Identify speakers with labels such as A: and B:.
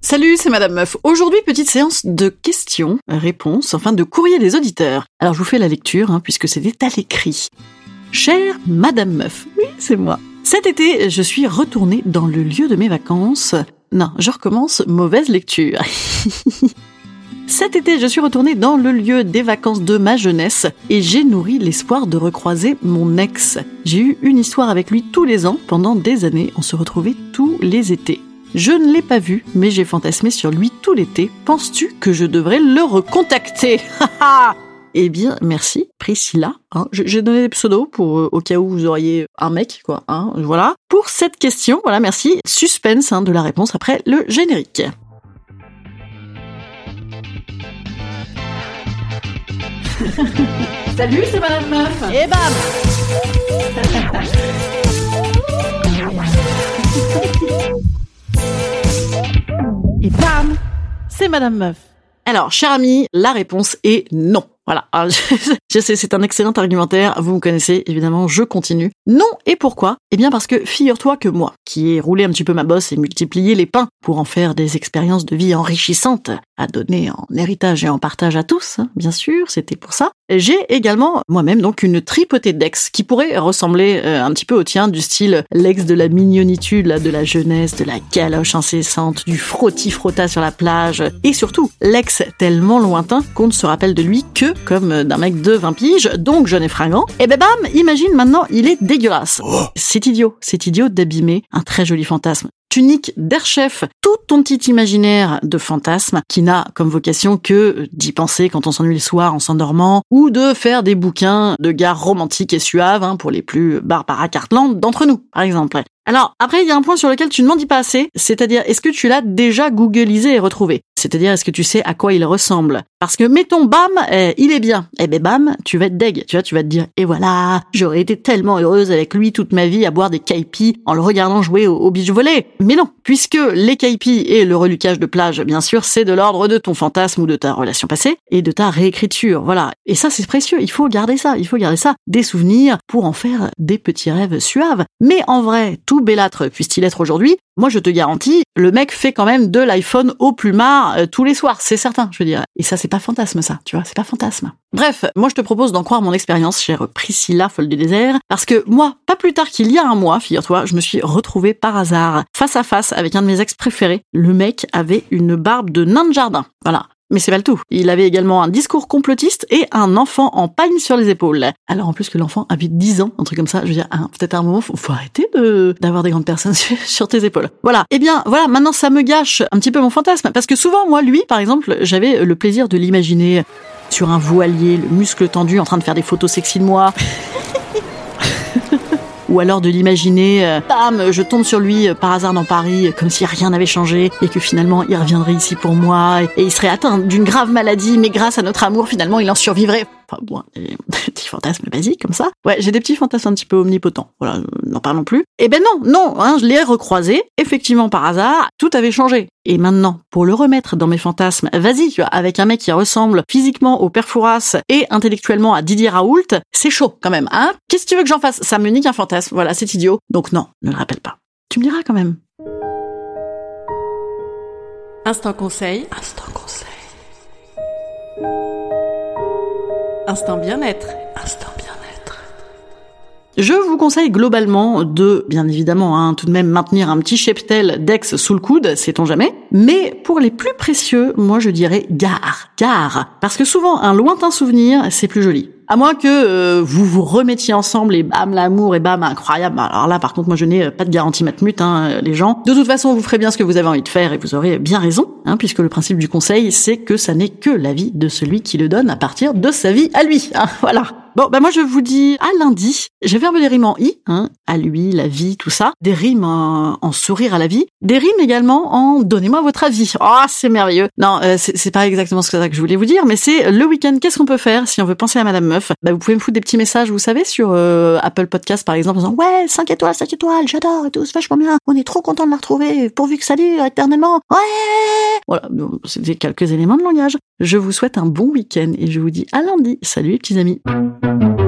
A: Salut, c'est Madame Meuf. Aujourd'hui, petite séance de questions, réponses, enfin de courrier des auditeurs. Alors je vous fais la lecture, hein, puisque c'était à l'écrit. Chère Madame Meuf, oui, c'est moi. Cet été, je suis retournée dans le lieu de mes vacances. Non, je recommence, mauvaise lecture. Cet été, je suis retournée dans le lieu des vacances de ma jeunesse et j'ai nourri l'espoir de recroiser mon ex. J'ai eu une histoire avec lui tous les ans. Pendant des années, on se retrouvait tous les étés. Je ne l'ai pas vu, mais j'ai fantasmé sur lui tout l'été. Penses-tu que je devrais le recontacter? Eh bien, merci, Priscilla. Hein. j'ai donné des pseudos pour euh, au cas où vous auriez un mec, quoi. Hein, voilà. Pour cette question, voilà, merci. Suspense hein, de la réponse après le générique. Salut, c'est Madame Meuf. Et bam Et bam C'est Madame Meuf. Alors, cher ami, la réponse est non. Voilà. je sais, c'est un excellent argumentaire. Vous me connaissez, évidemment, je continue. Non, et pourquoi? Eh bien parce que figure-toi que moi, qui ai roulé un petit peu ma bosse et multiplié les pains pour en faire des expériences de vie enrichissantes, à donner en héritage et en partage à tous, hein, bien sûr, c'était pour ça. J'ai également moi-même donc une tripotée d'ex qui pourrait ressembler euh, un petit peu au tien, du style l'ex de la mignonitude, là, de la jeunesse, de la galoche incessante, du frotti-frotta sur la plage, et surtout l'ex tellement lointain qu'on ne se rappelle de lui que comme d'un mec de 20 piges, donc jeune et fringant. Et ben bam, imagine maintenant, il est dégueulasse. Oh. C'est idiot, c'est idiot d'abîmer un très joli fantasme tunique d'Airchef, tout ton petit imaginaire de fantasme qui n'a comme vocation que d'y penser quand on s'ennuie le soir en s'endormant ou de faire des bouquins de gares romantiques et suaves hein, pour les plus Barbara Cartland d'entre nous, par exemple. Alors, après, il y a un point sur lequel tu ne m'en dis pas assez, c'est-à-dire, est-ce que tu l'as déjà googlisé et retrouvé? C'est-à-dire, est-ce que tu sais à quoi il ressemble? Parce que, mettons, bam, eh, il est bien. Eh ben, bam, tu vas être deg. Tu vois, tu vas te dire, et voilà, j'aurais été tellement heureuse avec lui toute ma vie à boire des caipis en le regardant jouer au, au beach. Mais non, puisque les caipis et le relucage de plage, bien sûr, c'est de l'ordre de ton fantasme ou de ta relation passée et de ta réécriture. Voilà. Et ça, c'est précieux. Il faut garder ça. Il faut garder ça. Des souvenirs pour en faire des petits rêves suaves. Mais en vrai, tout bellâtre puisse-t-il être aujourd'hui, moi je te garantis, le mec fait quand même de l'iPhone au plumard euh, tous les soirs, c'est certain, je veux dire. Et ça, c'est pas fantasme, ça, tu vois, c'est pas fantasme. Bref, moi je te propose d'en croire mon expérience, chère Priscilla, folle du désert, parce que moi, pas plus tard qu'il y a un mois, figure-toi, je me suis retrouvée par hasard, face à face avec un de mes ex préférés. Le mec avait une barbe de nain de jardin. Voilà. Mais c'est pas le tout. Il avait également un discours complotiste et un enfant en pagne sur les épaules. Alors en plus que l'enfant avait 10 ans, un truc comme ça, je veux dire, hein, peut-être à un moment, faut, faut arrêter de d'avoir des grandes personnes sur tes épaules. Voilà. Eh bien, voilà, maintenant ça me gâche un petit peu mon fantasme parce que souvent moi, lui, par exemple, j'avais le plaisir de l'imaginer sur un voilier, le muscle tendu, en train de faire des photos sexy de moi. Ou alors de l'imaginer, euh, bam, je tombe sur lui euh, par hasard dans Paris, comme si rien n'avait changé, et que finalement il reviendrait ici pour moi, et, il serait atteint d'une grave maladie, mais grâce à notre amour, finalement il en survivrait. Enfin bon, des petits fantasmes basiques comme ça. Ouais, j'ai des petits fantasmes un petit peu omnipotents. Voilà, n'en parlons plus. Eh ben non, non, hein, je l'ai recroisé, effectivement par hasard, tout avait changé. Et maintenant, pour le remettre dans mes fantasmes, vas-y, tu vois, avec un mec qui ressemble physiquement au père Fouras et intellectuellement à Didier Raoult, c'est chaud quand même, hein Qu'est-ce que tu veux que j'en fasse? Ça me nique un fantasme, voilà, c'est idiot. Donc non, ne le rappelle pas. Tu me diras quand même.
B: Instant conseil.
A: Instant conseil.
B: Instant bien-être.
A: Instant bien-être. Je vous conseille globalement de, bien évidemment, hein, tout de même maintenir un petit cheptel d'ex sous le coude, sait-on jamais. Mais pour les plus précieux, moi je dirais gare, gare. Parce que souvent, un lointain souvenir, c'est plus joli. À moins que euh, vous vous remettiez ensemble et bam l'amour et bam incroyable. Alors là par contre moi je n'ai euh, pas de garantie matmut hein, les gens. De toute façon vous ferez bien ce que vous avez envie de faire et vous aurez bien raison hein, puisque le principe du conseil c'est que ça n'est que la vie de celui qui le donne à partir de sa vie à lui. Hein, voilà. Bon, bah moi je vous dis à lundi. J'ai peu des rimes en i, hein, à lui, la vie, tout ça. Des rimes en, sourire à la vie. Des rimes également en donnez-moi votre avis. Oh, c'est merveilleux. Non, euh, c'est pas exactement ce que je voulais vous dire, mais c'est le week-end. Qu'est-ce qu'on peut faire si on veut penser à Madame Meuf? Bah vous pouvez me foutre des petits messages, vous savez, sur euh, Apple Podcast par exemple, en disant ouais 5 étoiles, 5 étoiles, j'adore et tout, c'est vachement bien. On est trop content de la retrouver, pourvu que ça dure éternellement. Ouais. Voilà, c'était quelques éléments de langage. Je vous souhaite un bon week-end et je vous dis à lundi. Salut les petits amis. Thank you.